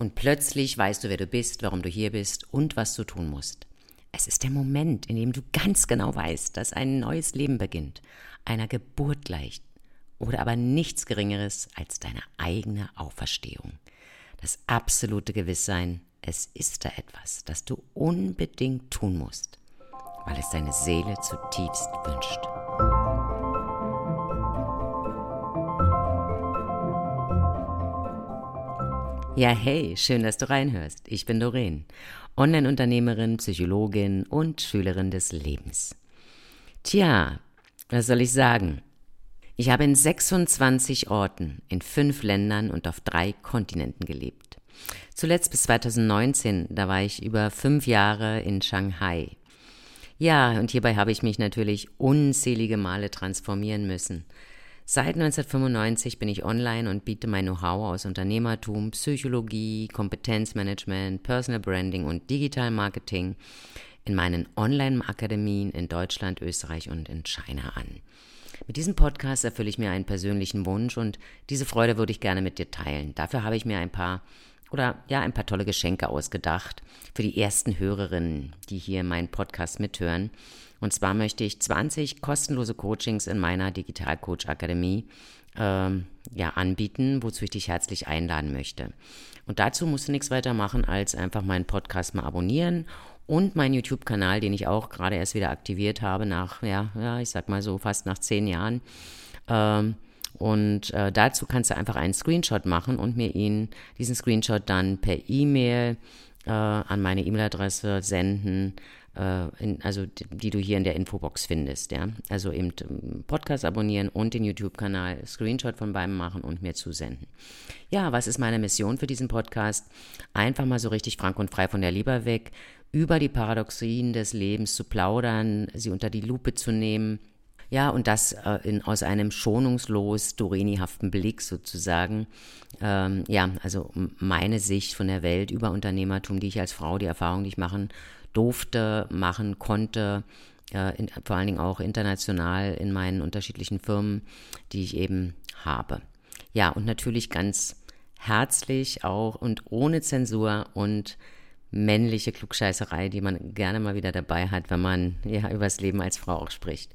Und plötzlich weißt du, wer du bist, warum du hier bist und was du tun musst. Es ist der Moment, in dem du ganz genau weißt, dass ein neues Leben beginnt, einer Geburt gleicht oder aber nichts Geringeres als deine eigene Auferstehung. Das absolute Gewisssein, es ist da etwas, das du unbedingt tun musst, weil es deine Seele zutiefst wünscht. Ja, hey, schön, dass du reinhörst. Ich bin Doreen, Online-Unternehmerin, Psychologin und Schülerin des Lebens. Tja, was soll ich sagen? Ich habe in 26 Orten, in fünf Ländern und auf drei Kontinenten gelebt. Zuletzt bis 2019, da war ich über fünf Jahre in Shanghai. Ja, und hierbei habe ich mich natürlich unzählige Male transformieren müssen. Seit 1995 bin ich online und biete mein Know-how aus Unternehmertum, Psychologie, Kompetenzmanagement, Personal Branding und Digital Marketing in meinen Online-Akademien in Deutschland, Österreich und in China an. Mit diesem Podcast erfülle ich mir einen persönlichen Wunsch und diese Freude würde ich gerne mit dir teilen. Dafür habe ich mir ein paar oder ja, ein paar tolle Geschenke ausgedacht für die ersten Hörerinnen, die hier meinen Podcast mithören. Und zwar möchte ich 20 kostenlose Coachings in meiner Digital Coach Akademie ähm, ja, anbieten, wozu ich dich herzlich einladen möchte. Und dazu musst du nichts weiter machen, als einfach meinen Podcast mal abonnieren und meinen YouTube-Kanal, den ich auch gerade erst wieder aktiviert habe, nach, ja, ja, ich sag mal so fast nach zehn Jahren. Ähm, und äh, dazu kannst du einfach einen Screenshot machen und mir ihn, diesen Screenshot dann per E-Mail äh, an meine E-Mail-Adresse senden in, also die du hier in der Infobox findest, ja. Also eben ähm, Podcast abonnieren und den YouTube-Kanal, Screenshot von beiden machen und mir zusenden. Ja, was ist meine Mission für diesen Podcast? Einfach mal so richtig frank und frei von der Leber weg, über die Paradoxien des Lebens zu plaudern, sie unter die Lupe zu nehmen, ja, und das äh, in, aus einem schonungslos dorenihaften Blick sozusagen. Ähm, ja, also meine Sicht von der Welt über Unternehmertum, die ich als Frau, die Erfahrung, die ich machen durfte, machen konnte, äh, in, vor allen Dingen auch international in meinen unterschiedlichen Firmen, die ich eben habe. Ja, und natürlich ganz herzlich auch und ohne Zensur und männliche Klugscheißerei, die man gerne mal wieder dabei hat, wenn man ja über das Leben als Frau auch spricht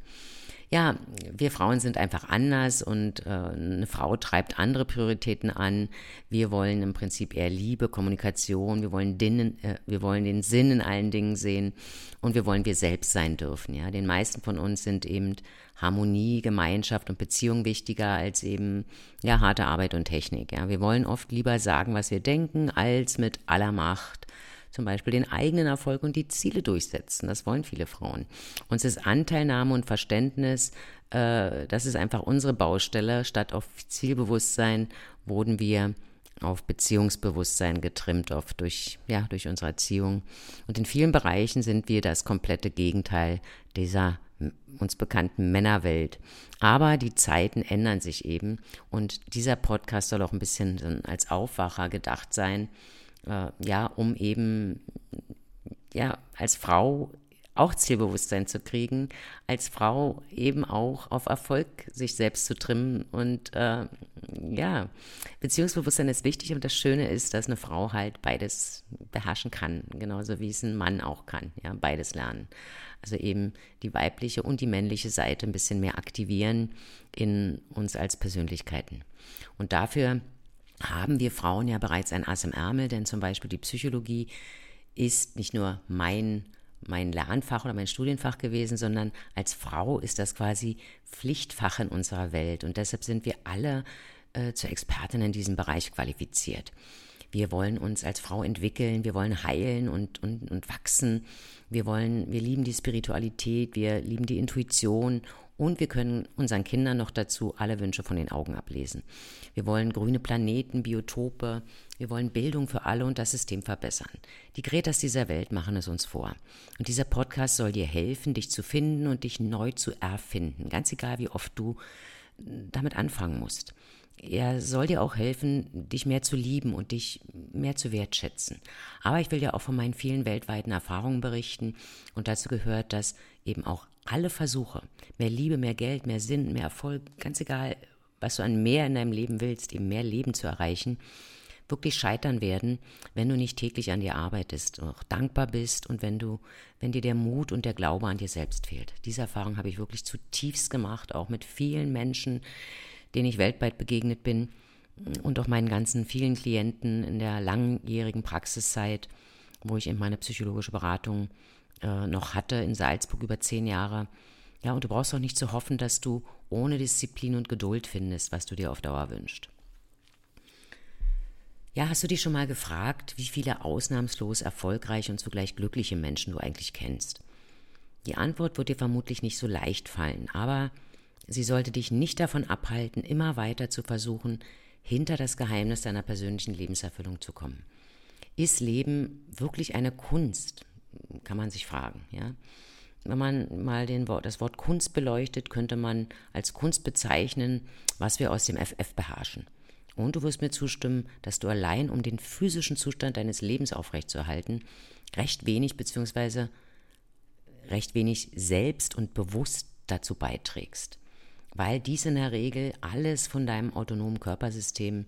ja, wir Frauen sind einfach anders und äh, eine Frau treibt andere Prioritäten an. Wir wollen im Prinzip eher Liebe, Kommunikation, wir wollen, Dinnen, äh, wir wollen den Sinn in allen Dingen sehen und wir wollen wir selbst sein dürfen. Ja, den meisten von uns sind eben Harmonie, Gemeinschaft und Beziehung wichtiger als eben ja harte Arbeit und Technik. Ja, wir wollen oft lieber sagen, was wir denken, als mit aller Macht zum Beispiel den eigenen Erfolg und die Ziele durchsetzen. Das wollen viele Frauen. Uns ist Anteilnahme und Verständnis, äh, das ist einfach unsere Baustelle. Statt auf Zielbewusstsein wurden wir auf Beziehungsbewusstsein getrimmt, oft durch, ja, durch unsere Erziehung. Und in vielen Bereichen sind wir das komplette Gegenteil dieser uns bekannten Männerwelt. Aber die Zeiten ändern sich eben und dieser Podcast soll auch ein bisschen als Aufwacher gedacht sein, äh, ja, um eben ja als Frau auch Zielbewusstsein zu kriegen, als Frau eben auch auf Erfolg sich selbst zu trimmen. Und äh, ja, Beziehungsbewusstsein ist wichtig und das Schöne ist, dass eine Frau halt beides beherrschen kann, genauso wie es ein Mann auch kann, ja, beides lernen. Also eben die weibliche und die männliche Seite ein bisschen mehr aktivieren in uns als Persönlichkeiten. Und dafür haben wir Frauen ja bereits ein Ass im Ärmel, denn zum Beispiel die Psychologie ist nicht nur mein, mein Lernfach oder mein Studienfach gewesen, sondern als Frau ist das quasi Pflichtfach in unserer Welt. Und deshalb sind wir alle äh, zur Expertin in diesem Bereich qualifiziert. Wir wollen uns als Frau entwickeln, wir wollen heilen und, und, und wachsen. Wir wollen, wir lieben die Spiritualität, wir lieben die Intuition und wir können unseren Kindern noch dazu alle Wünsche von den Augen ablesen. Wir wollen grüne Planeten, Biotope, wir wollen Bildung für alle und das System verbessern. Die Gretas dieser Welt machen es uns vor. Und dieser Podcast soll dir helfen, dich zu finden und dich neu zu erfinden. Ganz egal, wie oft du damit anfangen musst. Er soll dir auch helfen, dich mehr zu lieben und dich mehr zu wertschätzen. Aber ich will dir auch von meinen vielen weltweiten Erfahrungen berichten und dazu gehört, dass eben auch alle Versuche, mehr Liebe, mehr Geld, mehr Sinn, mehr Erfolg, ganz egal, was du an mehr in deinem Leben willst, eben mehr Leben zu erreichen, wirklich scheitern werden, wenn du nicht täglich an dir arbeitest, auch dankbar bist und wenn du, wenn dir der Mut und der Glaube an dir selbst fehlt. Diese Erfahrung habe ich wirklich zutiefst gemacht, auch mit vielen Menschen, denen ich weltweit begegnet bin und auch meinen ganzen vielen Klienten in der langjährigen Praxiszeit, wo ich in meine psychologische Beratung äh, noch hatte in Salzburg über zehn Jahre. Ja, und du brauchst auch nicht zu hoffen, dass du ohne Disziplin und Geduld findest, was du dir auf Dauer wünschst. Ja, hast du dich schon mal gefragt, wie viele ausnahmslos erfolgreiche und zugleich glückliche Menschen du eigentlich kennst? Die Antwort wird dir vermutlich nicht so leicht fallen, aber sie sollte dich nicht davon abhalten, immer weiter zu versuchen, hinter das Geheimnis deiner persönlichen Lebenserfüllung zu kommen. Ist Leben wirklich eine Kunst? Kann man sich fragen, ja? Wenn man mal den, das Wort Kunst beleuchtet, könnte man als Kunst bezeichnen, was wir aus dem FF beherrschen. Und du wirst mir zustimmen, dass du allein, um den physischen Zustand deines Lebens aufrechtzuerhalten, recht wenig bzw. recht wenig selbst und bewusst dazu beiträgst. Weil dies in der Regel alles von deinem autonomen Körpersystem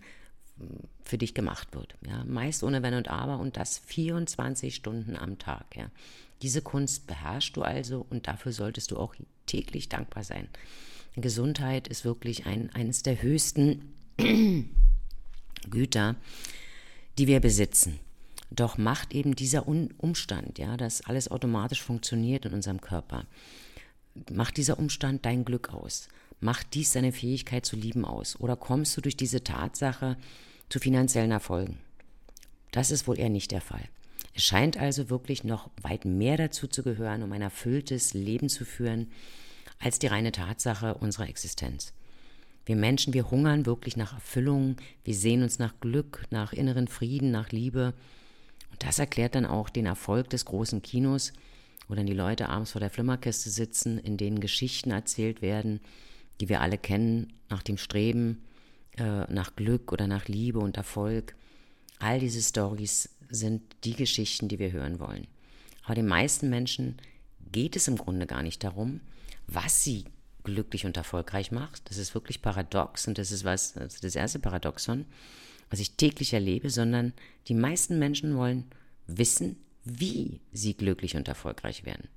für dich gemacht wird. Ja? Meist ohne Wenn und Aber und das 24 Stunden am Tag. Ja? Diese Kunst beherrschst du also und dafür solltest du auch täglich dankbar sein. Gesundheit ist wirklich ein, eines der höchsten Güter, die wir besitzen. Doch macht eben dieser Umstand, ja, dass alles automatisch funktioniert in unserem Körper, macht dieser Umstand dein Glück aus? Macht dies deine Fähigkeit zu lieben aus? Oder kommst du durch diese Tatsache zu finanziellen Erfolgen? Das ist wohl eher nicht der Fall. Es scheint also wirklich noch weit mehr dazu zu gehören, um ein erfülltes Leben zu führen, als die reine Tatsache unserer Existenz. Wir Menschen, wir hungern wirklich nach Erfüllung, wir sehen uns nach Glück, nach inneren Frieden, nach Liebe. Und das erklärt dann auch den Erfolg des großen Kinos, wo dann die Leute abends vor der Flimmerkiste sitzen, in denen Geschichten erzählt werden, die wir alle kennen, nach dem Streben, äh, nach Glück oder nach Liebe und Erfolg. All diese Stories sind die Geschichten, die wir hören wollen. Aber den meisten Menschen geht es im Grunde gar nicht darum, was sie glücklich und erfolgreich macht. Das ist wirklich paradox und das ist was, also das erste Paradoxon, was ich täglich erlebe, sondern die meisten Menschen wollen wissen, wie sie glücklich und erfolgreich werden.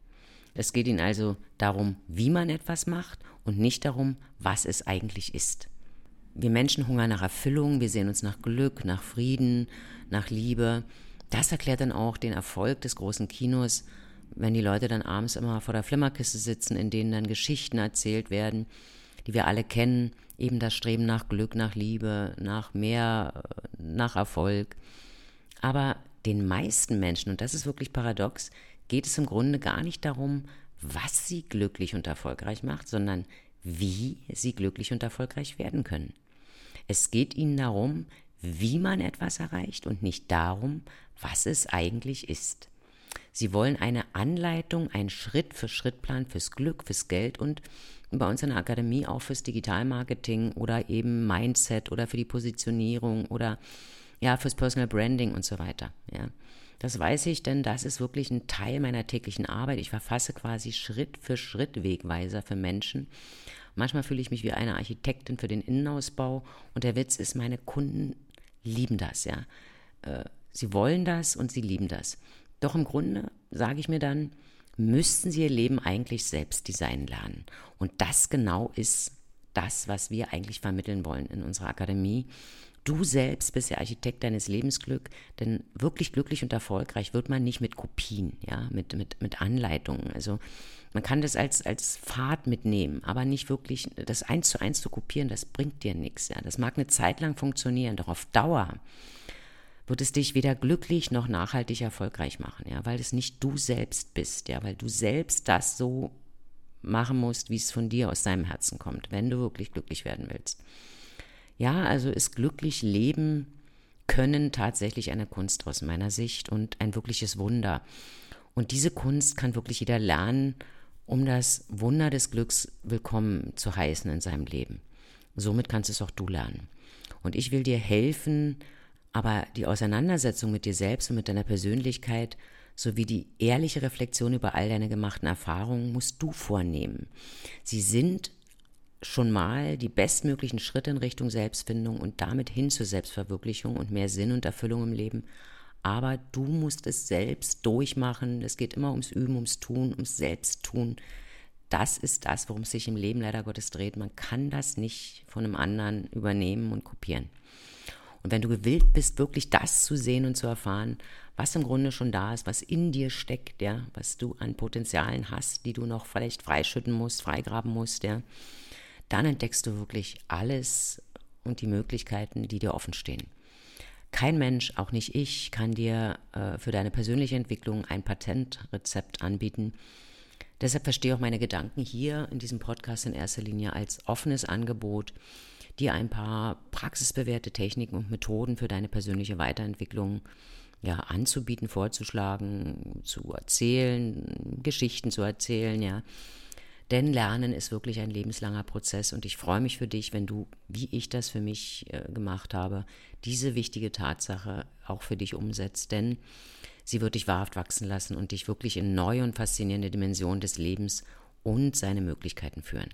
Es geht ihnen also darum, wie man etwas macht und nicht darum, was es eigentlich ist. Wir Menschen hungern nach Erfüllung, wir sehen uns nach Glück, nach Frieden, nach Liebe. Das erklärt dann auch den Erfolg des großen Kinos wenn die Leute dann abends immer vor der Flimmerkiste sitzen, in denen dann Geschichten erzählt werden, die wir alle kennen, eben das Streben nach Glück, nach Liebe, nach mehr, nach Erfolg. Aber den meisten Menschen, und das ist wirklich paradox, geht es im Grunde gar nicht darum, was sie glücklich und erfolgreich macht, sondern wie sie glücklich und erfolgreich werden können. Es geht ihnen darum, wie man etwas erreicht und nicht darum, was es eigentlich ist. Sie wollen eine Anleitung, einen Schritt-für-Schritt-Plan fürs Glück, fürs Geld und bei uns in der Akademie auch fürs Digitalmarketing oder eben Mindset oder für die Positionierung oder ja, fürs Personal Branding und so weiter. Ja. Das weiß ich, denn das ist wirklich ein Teil meiner täglichen Arbeit. Ich verfasse quasi Schritt für Schritt Wegweiser für Menschen. Manchmal fühle ich mich wie eine Architektin für den Innenausbau und der Witz ist, meine Kunden lieben das, ja. Äh, sie wollen das und sie lieben das. Doch im Grunde sage ich mir dann, müssten sie ihr Leben eigentlich selbst designen lernen. Und das genau ist das, was wir eigentlich vermitteln wollen in unserer Akademie. Du selbst bist der Architekt deines Lebensglück, denn wirklich glücklich und erfolgreich wird man nicht mit Kopien, ja, mit, mit, mit Anleitungen. Also man kann das als, als Pfad mitnehmen, aber nicht wirklich das eins zu eins zu kopieren, das bringt dir nichts. Ja. Das mag eine Zeit lang funktionieren, doch auf Dauer wird es dich weder glücklich noch nachhaltig erfolgreich machen, ja, weil es nicht du selbst bist, ja, weil du selbst das so machen musst, wie es von dir aus deinem Herzen kommt, wenn du wirklich glücklich werden willst. Ja, also ist glücklich leben können tatsächlich eine Kunst aus meiner Sicht und ein wirkliches Wunder. Und diese Kunst kann wirklich jeder lernen, um das Wunder des Glücks willkommen zu heißen in seinem Leben. Somit kannst es auch du lernen. Und ich will dir helfen, aber die Auseinandersetzung mit dir selbst und mit deiner Persönlichkeit sowie die ehrliche Reflexion über all deine gemachten Erfahrungen musst du vornehmen. Sie sind schon mal die bestmöglichen Schritte in Richtung Selbstfindung und damit hin zur Selbstverwirklichung und mehr Sinn und Erfüllung im Leben. Aber du musst es selbst durchmachen. Es geht immer ums Üben, ums Tun, ums Selbsttun. Das ist das, worum es sich im Leben leider Gottes dreht. Man kann das nicht von einem anderen übernehmen und kopieren. Und wenn du gewillt bist, wirklich das zu sehen und zu erfahren, was im Grunde schon da ist, was in dir steckt, ja, was du an Potenzialen hast, die du noch vielleicht freischütten musst, freigraben musst, ja, dann entdeckst du wirklich alles und die Möglichkeiten, die dir offen stehen. Kein Mensch, auch nicht ich, kann dir äh, für deine persönliche Entwicklung ein Patentrezept anbieten. Deshalb verstehe auch meine Gedanken hier in diesem Podcast in erster Linie als offenes Angebot, dir ein paar praxisbewährte Techniken und Methoden für deine persönliche Weiterentwicklung ja, anzubieten, vorzuschlagen, zu erzählen, Geschichten zu erzählen, ja. Denn Lernen ist wirklich ein lebenslanger Prozess und ich freue mich für dich, wenn du, wie ich das für mich äh, gemacht habe, diese wichtige Tatsache auch für dich umsetzt. Denn sie wird dich wahrhaft wachsen lassen und dich wirklich in neue und faszinierende Dimensionen des Lebens und seine Möglichkeiten führen.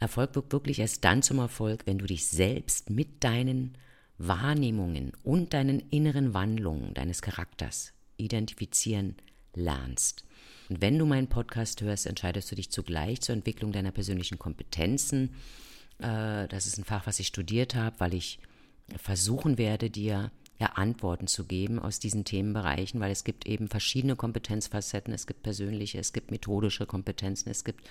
Erfolg wird wirklich erst dann zum Erfolg, wenn du dich selbst mit deinen Wahrnehmungen und deinen inneren Wandlungen deines Charakters identifizieren lernst. Und wenn du meinen Podcast hörst, entscheidest du dich zugleich zur Entwicklung deiner persönlichen Kompetenzen. Äh, das ist ein Fach, was ich studiert habe, weil ich versuchen werde, dir ja, Antworten zu geben aus diesen Themenbereichen, weil es gibt eben verschiedene Kompetenzfacetten. Es gibt persönliche, es gibt methodische Kompetenzen, es gibt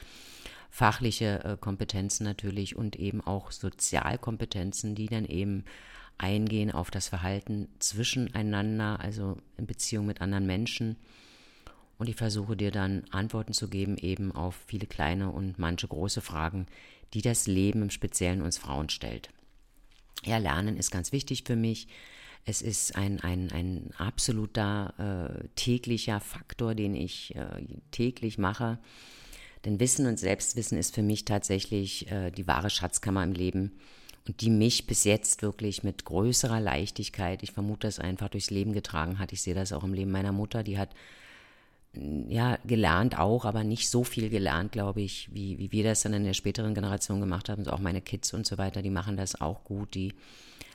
fachliche äh, Kompetenzen natürlich und eben auch Sozialkompetenzen, die dann eben eingehen auf das Verhalten zwischeneinander, also in Beziehung mit anderen Menschen. Und ich versuche dir dann Antworten zu geben, eben auf viele kleine und manche große Fragen, die das Leben im Speziellen uns Frauen stellt. Ja, Lernen ist ganz wichtig für mich. Es ist ein, ein, ein absoluter äh, täglicher Faktor, den ich äh, täglich mache. Denn Wissen und Selbstwissen ist für mich tatsächlich äh, die wahre Schatzkammer im Leben und die mich bis jetzt wirklich mit größerer Leichtigkeit, ich vermute das einfach durchs Leben getragen hat. Ich sehe das auch im Leben meiner Mutter, die hat ja, gelernt auch, aber nicht so viel gelernt, glaube ich, wie, wie wir das dann in der späteren Generation gemacht haben. So auch meine Kids und so weiter, die machen das auch gut, die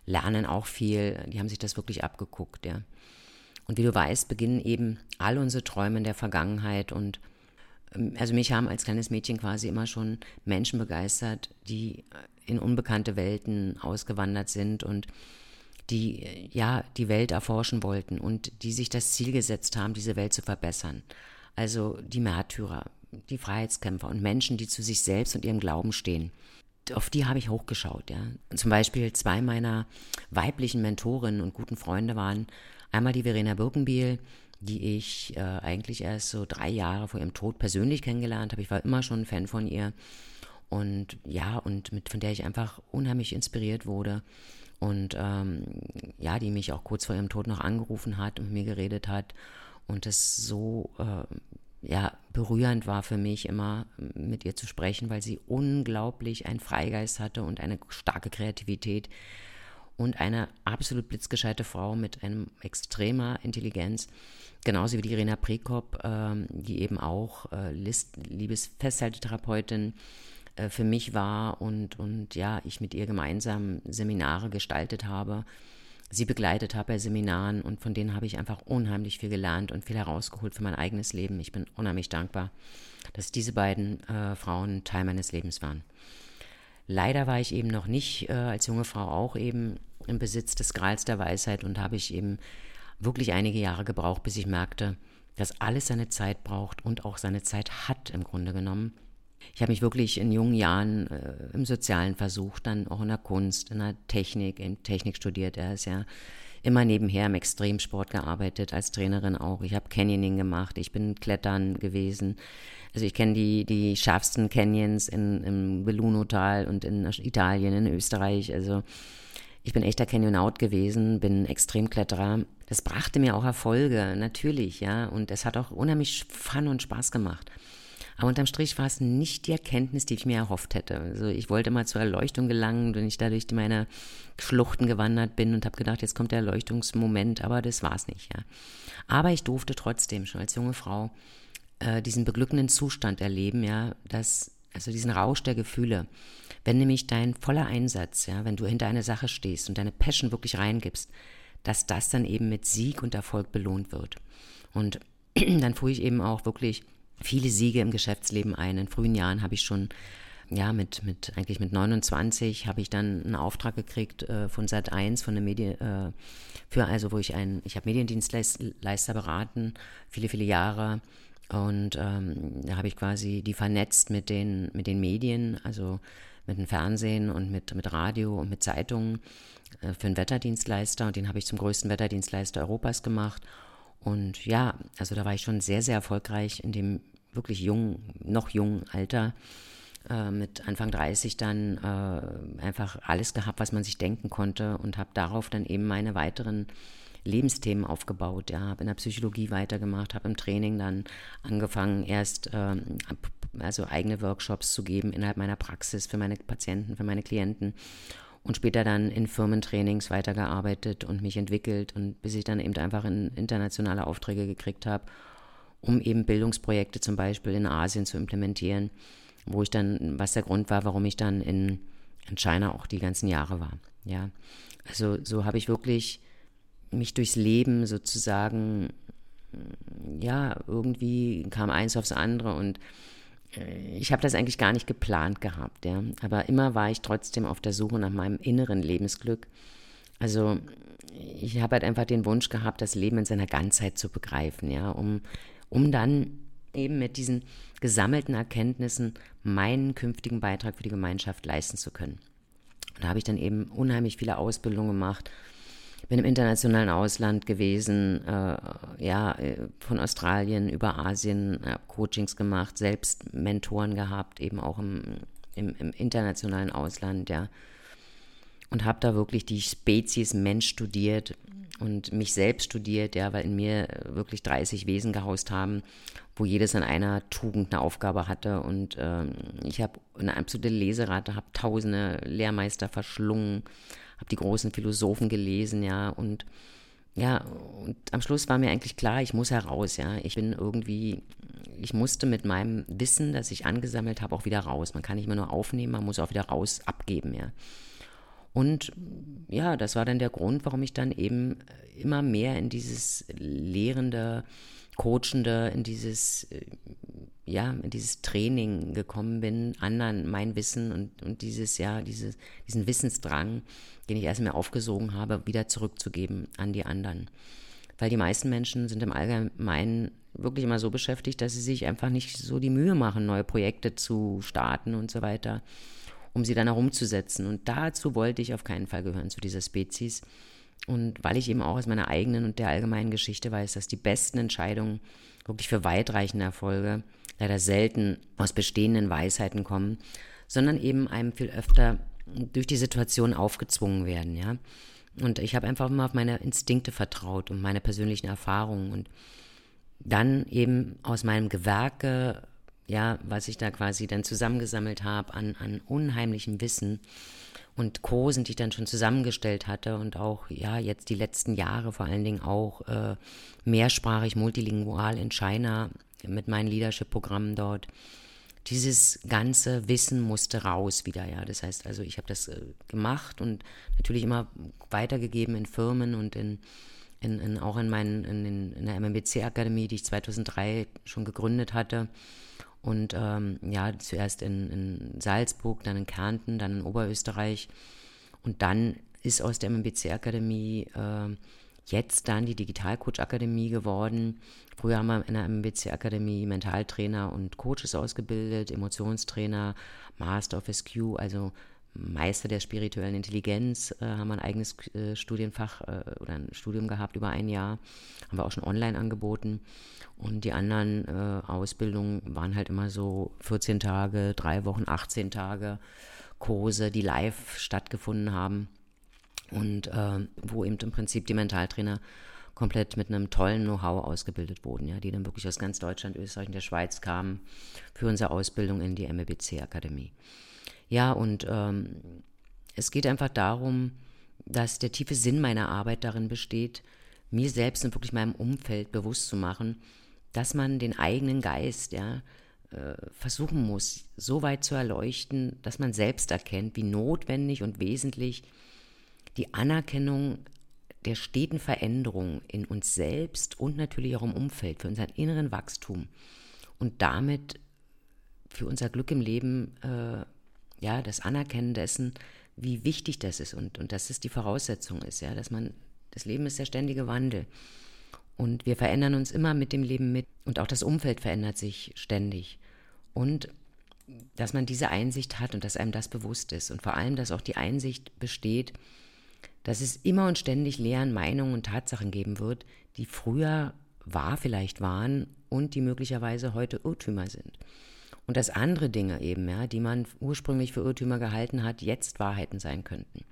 lernen auch viel, die haben sich das wirklich abgeguckt, ja. Und wie du weißt, beginnen eben all unsere Träume in der Vergangenheit und ähm, also mich haben als kleines Mädchen quasi immer schon Menschen begeistert, die in unbekannte Welten ausgewandert sind und die ja die Welt erforschen wollten und die sich das Ziel gesetzt haben, diese Welt zu verbessern. Also die Märtyrer, die Freiheitskämpfer und Menschen, die zu sich selbst und ihrem Glauben stehen. Auf die habe ich hochgeschaut, ja. Zum Beispiel zwei meiner weiblichen Mentorinnen und guten Freunde waren einmal die Verena Birkenbiel, die ich äh, eigentlich erst so drei Jahre vor ihrem Tod persönlich kennengelernt habe. Ich war immer schon ein Fan von ihr. Und ja, und mit, von der ich einfach unheimlich inspiriert wurde und ähm, ja, die mich auch kurz vor ihrem Tod noch angerufen hat und mit mir geredet hat und es so äh, ja berührend war für mich immer mit ihr zu sprechen, weil sie unglaublich einen Freigeist hatte und eine starke Kreativität und eine absolut blitzgescheite Frau mit einem extremer Intelligenz, genauso wie die Irena Prekop, ähm, die eben auch äh, List, Liebesfesthaltetherapeutin äh, für mich war und, und ja, ich mit ihr gemeinsam Seminare gestaltet habe, sie begleitet habe bei Seminaren und von denen habe ich einfach unheimlich viel gelernt und viel herausgeholt für mein eigenes Leben. Ich bin unheimlich dankbar, dass diese beiden äh, Frauen Teil meines Lebens waren. Leider war ich eben noch nicht äh, als junge Frau auch eben im Besitz des Grals der Weisheit und habe ich eben wirklich einige Jahre gebraucht, bis ich merkte, dass alles seine Zeit braucht und auch seine Zeit hat im Grunde genommen. Ich habe mich wirklich in jungen Jahren äh, im Sozialen versucht, dann auch in der Kunst, in der Technik, in Technik studiert er ist ja immer nebenher im Extremsport gearbeitet, als Trainerin auch. Ich habe Canyoning gemacht, ich bin Klettern gewesen. Also ich kenne die, die schärfsten Canyons in, im Belluno-Tal und in Italien, in Österreich. Also ich bin echter Canyonaut gewesen, bin Extremkletterer. Das brachte mir auch Erfolge, natürlich, ja. Und es hat auch unheimlich Fun und Spaß gemacht. Aber unterm Strich war es nicht die Erkenntnis, die ich mir erhofft hätte. Also ich wollte mal zur Erleuchtung gelangen, wenn ich da durch meine Schluchten gewandert bin und habe gedacht, jetzt kommt der Erleuchtungsmoment, aber das war es nicht, ja. Aber ich durfte trotzdem schon als junge Frau äh, diesen beglückenden Zustand erleben, ja, dass also diesen Rausch der Gefühle. Wenn nämlich dein voller Einsatz, ja, wenn du hinter eine Sache stehst und deine Passion wirklich reingibst, dass das dann eben mit Sieg und Erfolg belohnt wird. Und dann fuhr ich eben auch wirklich viele Siege im Geschäftsleben ein. In frühen Jahren habe ich schon, ja, mit, mit, eigentlich mit 29 habe ich dann einen Auftrag gekriegt äh, von Sat1, von der Medien, äh, für also, wo ich ein, ich habe Mediendienstleister beraten, viele, viele Jahre. Und ähm, da habe ich quasi die vernetzt mit den, mit den Medien, also mit dem Fernsehen und mit, mit Radio und mit Zeitungen äh, für einen Wetterdienstleister. Und den habe ich zum größten Wetterdienstleister Europas gemacht. Und ja, also da war ich schon sehr, sehr erfolgreich in dem wirklich jungen, noch jungen Alter. Äh, mit Anfang 30 dann äh, einfach alles gehabt, was man sich denken konnte und habe darauf dann eben meine weiteren Lebensthemen aufgebaut. Ja, habe in der Psychologie weitergemacht, habe im Training dann angefangen, erst ähm, also eigene Workshops zu geben innerhalb meiner Praxis für meine Patienten, für meine Klienten und später dann in Firmentrainings weitergearbeitet und mich entwickelt und bis ich dann eben einfach in internationale Aufträge gekriegt habe, um eben Bildungsprojekte zum Beispiel in Asien zu implementieren, wo ich dann, was der Grund war, warum ich dann in, in China auch die ganzen Jahre war. Ja, also so habe ich wirklich mich durchs Leben sozusagen, ja, irgendwie kam eins aufs andere und äh, ich habe das eigentlich gar nicht geplant gehabt, ja. Aber immer war ich trotzdem auf der Suche nach meinem inneren Lebensglück. Also ich habe halt einfach den Wunsch gehabt, das Leben in seiner Ganzheit zu begreifen, ja, um, um dann eben mit diesen gesammelten Erkenntnissen meinen künftigen Beitrag für die Gemeinschaft leisten zu können. Da habe ich dann eben unheimlich viele Ausbildungen gemacht, bin im internationalen Ausland gewesen, äh, ja, äh, von Australien über Asien, äh, Coachings gemacht, selbst Mentoren gehabt, eben auch im, im, im internationalen Ausland, ja. Und habe da wirklich die Spezies Mensch studiert und mich selbst studiert, ja, weil in mir wirklich 30 Wesen gehaust haben, wo jedes an einer Tugend eine Aufgabe hatte. Und ähm, ich habe eine absolute Leserate, habe tausende Lehrmeister verschlungen, habe die großen Philosophen gelesen, ja, und ja, und am Schluss war mir eigentlich klar, ich muss heraus, ja. Ich bin irgendwie, ich musste mit meinem Wissen, das ich angesammelt habe, auch wieder raus. Man kann nicht mehr nur aufnehmen, man muss auch wieder raus abgeben, ja. Und ja, das war dann der Grund, warum ich dann eben immer mehr in dieses lehrende, coachende, in dieses äh, ja, in dieses Training gekommen bin, anderen mein Wissen und, und dieses, ja, dieses, diesen Wissensdrang, den ich erst mal aufgesogen habe, wieder zurückzugeben an die anderen. Weil die meisten Menschen sind im Allgemeinen wirklich immer so beschäftigt, dass sie sich einfach nicht so die Mühe machen, neue Projekte zu starten und so weiter, um sie dann auch umzusetzen. Und dazu wollte ich auf keinen Fall gehören, zu dieser Spezies. Und weil ich eben auch aus meiner eigenen und der allgemeinen Geschichte weiß, dass die besten Entscheidungen wirklich für weitreichende Erfolge leider selten aus bestehenden Weisheiten kommen, sondern eben einem viel öfter durch die Situation aufgezwungen werden, ja. Und ich habe einfach immer auf meine Instinkte vertraut und meine persönlichen Erfahrungen und dann eben aus meinem Gewerke, ja, was ich da quasi dann zusammengesammelt habe an, an unheimlichem Wissen und Kursen, die ich dann schon zusammengestellt hatte und auch, ja, jetzt die letzten Jahre vor allen Dingen auch äh, mehrsprachig, multilingual in China mit meinen Leadership-Programmen dort. Dieses ganze Wissen musste raus wieder, ja. Das heißt also, ich habe das äh, gemacht und natürlich immer weitergegeben in Firmen und in, in, in auch in, meinen, in, in der MMBC-Akademie, die ich 2003 schon gegründet hatte. Und ähm, ja, zuerst in, in Salzburg, dann in Kärnten, dann in Oberösterreich. Und dann ist aus der MMBC-Akademie äh, jetzt dann die Digitalcoach-Akademie geworden. Früher haben wir in der MBC-Akademie Mentaltrainer und Coaches ausgebildet, Emotionstrainer, Master of SQ, also Meister der spirituellen Intelligenz, äh, haben ein eigenes äh, Studienfach äh, oder ein Studium gehabt über ein Jahr, haben wir auch schon online angeboten. Und die anderen äh, Ausbildungen waren halt immer so 14 Tage, drei Wochen, 18 Tage Kurse, die live stattgefunden haben und äh, wo eben im Prinzip die Mentaltrainer komplett mit einem tollen Know-how ausgebildet wurden, ja, die dann wirklich aus ganz Deutschland, Österreich und der Schweiz kamen für unsere Ausbildung in die MEBC-Akademie. Ja, und ähm, es geht einfach darum, dass der tiefe Sinn meiner Arbeit darin besteht, mir selbst und wirklich meinem Umfeld bewusst zu machen, dass man den eigenen Geist, ja, äh, versuchen muss, so weit zu erleuchten, dass man selbst erkennt, wie notwendig und wesentlich die Anerkennung der steten Veränderung in uns selbst und natürlich auch im Umfeld, für unseren inneren Wachstum und damit für unser Glück im Leben, äh, ja, das Anerkennen dessen, wie wichtig das ist und, und dass es die Voraussetzung ist, ja, dass man, das Leben ist der ständige Wandel. Und wir verändern uns immer mit dem Leben mit und auch das Umfeld verändert sich ständig. Und dass man diese Einsicht hat und dass einem das bewusst ist und vor allem, dass auch die Einsicht besteht, dass es immer und ständig Lehren, Meinungen und Tatsachen geben wird, die früher wahr vielleicht waren und die möglicherweise heute Irrtümer sind. Und dass andere Dinge eben, ja, die man ursprünglich für Irrtümer gehalten hat, jetzt Wahrheiten sein könnten.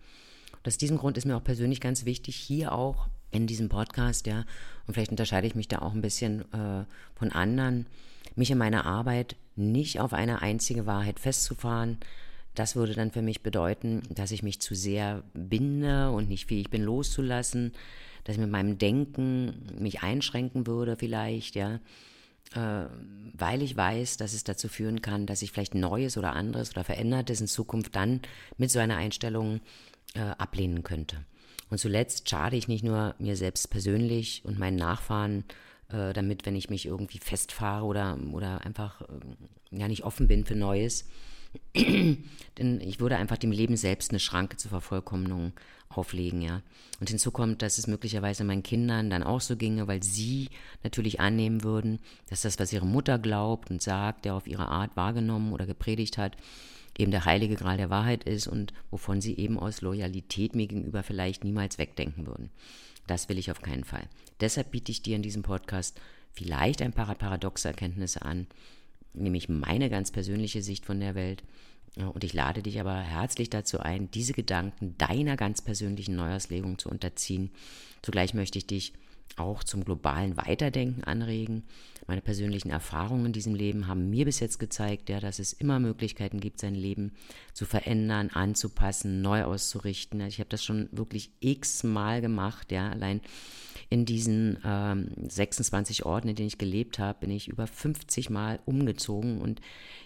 Und aus diesem Grund ist mir auch persönlich ganz wichtig, hier auch in diesem Podcast, ja, und vielleicht unterscheide ich mich da auch ein bisschen äh, von anderen, mich in meiner Arbeit nicht auf eine einzige Wahrheit festzufahren, das würde dann für mich bedeuten, dass ich mich zu sehr binde und nicht fähig bin loszulassen, dass ich mit meinem Denken mich einschränken würde vielleicht, ja, weil ich weiß, dass es dazu führen kann, dass ich vielleicht Neues oder anderes oder Verändertes in Zukunft dann mit so einer Einstellung äh, ablehnen könnte. Und zuletzt schade ich nicht nur mir selbst persönlich und meinen Nachfahren äh, damit, wenn ich mich irgendwie festfahre oder, oder einfach äh, ja nicht offen bin für Neues, Denn ich würde einfach dem Leben selbst eine Schranke zur Vervollkommnung auflegen, ja. Und hinzu kommt, dass es möglicherweise meinen Kindern dann auch so ginge, weil sie natürlich annehmen würden, dass das, was ihre Mutter glaubt und sagt, der auf ihre Art wahrgenommen oder gepredigt hat, eben der heilige Gral der Wahrheit ist und wovon sie eben aus Loyalität mir gegenüber vielleicht niemals wegdenken würden. Das will ich auf keinen Fall. Deshalb biete ich dir in diesem Podcast vielleicht ein paar paradoxe Erkenntnisse an, nämlich meine ganz persönliche Sicht von der Welt. Und ich lade dich aber herzlich dazu ein, diese Gedanken deiner ganz persönlichen Neujahrslegung zu unterziehen. Zugleich möchte ich dich auch zum globalen Weiterdenken anregen. Meine persönlichen Erfahrungen in diesem Leben haben mir bis jetzt gezeigt, ja, dass es immer Möglichkeiten gibt, sein Leben zu verändern, anzupassen, neu auszurichten. Ich habe das schon wirklich x-mal gemacht, ja, allein in diesen ähm, 26 Orten, in denen ich gelebt habe, bin ich über 50 Mal umgezogen und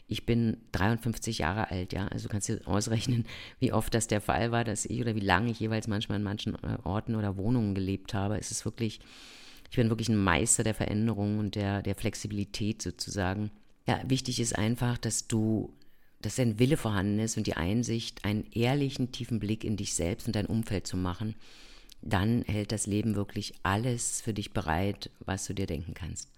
ich bin 53 Jahre alt, ja. Also kannst du ausrechnen, wie oft das der Fall war, dass ich oder wie lange ich jeweils manchmal in manchen äh, Orten oder Wohnungen gelebt habe. Es ist wirklich, ich bin wirklich ein Meister der Veränderung und der, der Flexibilität sozusagen. Ja, wichtig ist einfach, dass du dass dein Wille vorhanden ist und die Einsicht, einen ehrlichen, tiefen Blick in dich selbst und dein Umfeld zu machen dann hält das Leben wirklich alles für dich bereit, was du dir denken kannst.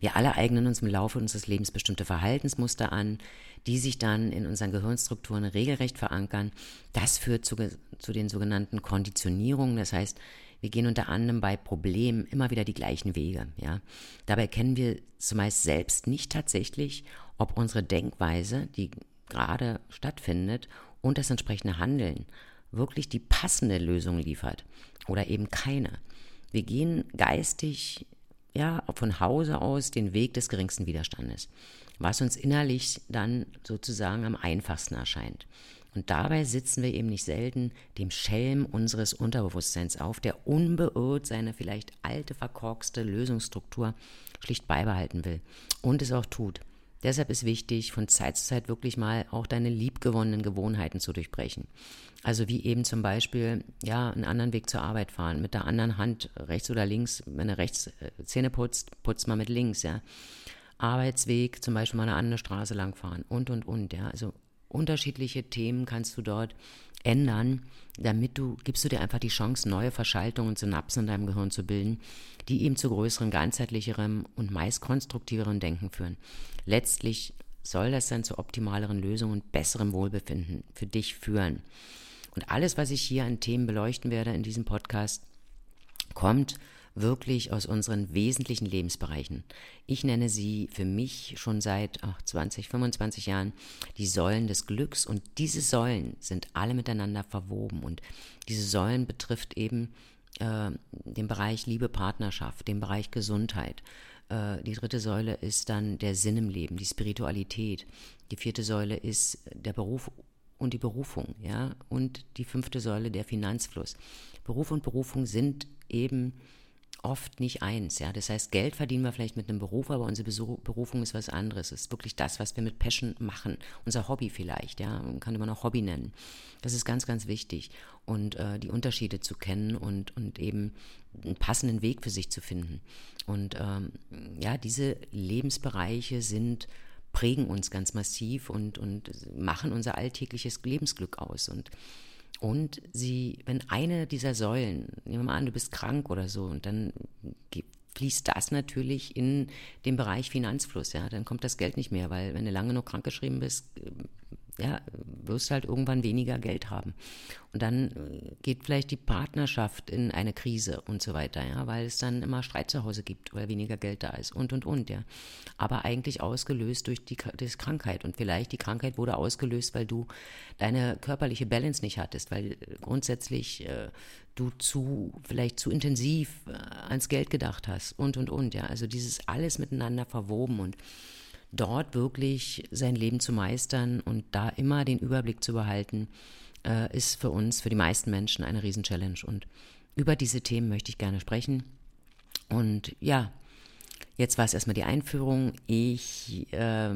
Wir alle eignen uns im Laufe unseres Lebens bestimmte Verhaltensmuster an, die sich dann in unseren Gehirnstrukturen regelrecht verankern. Das führt zu, zu den sogenannten Konditionierungen. Das heißt, wir gehen unter anderem bei Problemen immer wieder die gleichen Wege. Ja? Dabei kennen wir zumeist selbst nicht tatsächlich, ob unsere Denkweise, die gerade stattfindet, und das entsprechende Handeln wirklich die passende Lösung liefert oder eben keine. Wir gehen geistig ja von Hause aus den Weg des geringsten Widerstandes, was uns innerlich dann sozusagen am einfachsten erscheint. Und dabei sitzen wir eben nicht selten dem Schelm unseres Unterbewusstseins auf, der unbeirrt seine vielleicht alte, verkorkste Lösungsstruktur schlicht beibehalten will und es auch tut. Deshalb ist wichtig, von Zeit zu Zeit wirklich mal auch deine liebgewonnenen Gewohnheiten zu durchbrechen. Also wie eben zum Beispiel, ja, einen anderen Weg zur Arbeit fahren, mit der anderen Hand, rechts oder links, wenn du rechts äh, Zähne putzt, putzt mal mit links, ja. Arbeitsweg, zum Beispiel mal eine andere Straße langfahren und, und, und, ja. Also unterschiedliche Themen kannst du dort ändern, damit du, gibst du dir einfach die Chance, neue Verschaltungen und Synapsen in deinem Gehirn zu bilden, die eben zu größerem, ganzheitlicherem und meist konstruktiverem Denken führen. Letztlich soll das dann zu optimaleren Lösungen und besserem Wohlbefinden für dich führen. Und alles, was ich hier an Themen beleuchten werde in diesem Podcast, kommt wirklich aus unseren wesentlichen Lebensbereichen. Ich nenne sie für mich schon seit ach, 20, 25 Jahren die Säulen des Glücks und diese Säulen sind alle miteinander verwoben und diese Säulen betrifft eben äh, den Bereich Liebe, Partnerschaft, den Bereich Gesundheit. Äh, die dritte Säule ist dann der Sinn im Leben, die Spiritualität. Die vierte Säule ist der Beruf und die Berufung, ja, und die fünfte Säule der Finanzfluss. Beruf und Berufung sind eben oft nicht eins. Ja? Das heißt, Geld verdienen wir vielleicht mit einem Beruf, aber unsere Berufung ist was anderes. Es ist wirklich das, was wir mit Passion machen. Unser Hobby vielleicht, ja, kann man auch Hobby nennen. Das ist ganz, ganz wichtig. Und äh, die Unterschiede zu kennen und, und eben einen passenden Weg für sich zu finden. Und ähm, ja, diese Lebensbereiche sind prägen uns ganz massiv und, und machen unser alltägliches Lebensglück aus. Und und sie, wenn eine dieser Säulen, nehmen wir mal an, du bist krank oder so, und dann fließt das natürlich in den Bereich Finanzfluss, ja, dann kommt das Geld nicht mehr, weil wenn du lange noch krankgeschrieben bist, ja, wirst halt irgendwann weniger Geld haben. Und dann äh, geht vielleicht die Partnerschaft in eine Krise und so weiter, ja, weil es dann immer Streit zu Hause gibt, weil weniger Geld da ist und und und, ja. Aber eigentlich ausgelöst durch die, die Krankheit. Und vielleicht die Krankheit wurde ausgelöst, weil du deine körperliche Balance nicht hattest, weil äh, grundsätzlich äh, du zu, vielleicht zu intensiv äh, ans Geld gedacht hast und und und, ja. Also dieses alles miteinander verwoben und dort wirklich sein Leben zu meistern und da immer den Überblick zu behalten, äh, ist für uns, für die meisten Menschen eine Riesen-Challenge. Und über diese Themen möchte ich gerne sprechen. Und ja, jetzt war es erstmal die Einführung. Ich äh,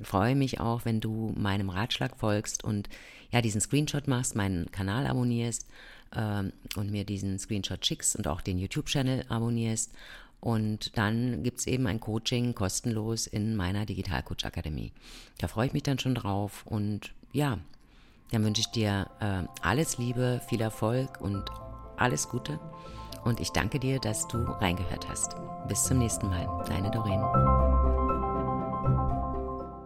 freue mich auch, wenn du meinem Ratschlag folgst und ja, diesen Screenshot machst, meinen Kanal abonnierst äh, und mir diesen Screenshot schickst und auch den YouTube-Channel abonnierst und dann gibt es eben ein Coaching kostenlos in meiner Digitalcoach Akademie. Da freue ich mich dann schon drauf und ja, dann wünsche ich dir äh, alles Liebe, viel Erfolg und alles Gute. Und ich danke dir, dass du reingehört hast. Bis zum nächsten Mal. Deine Doreen.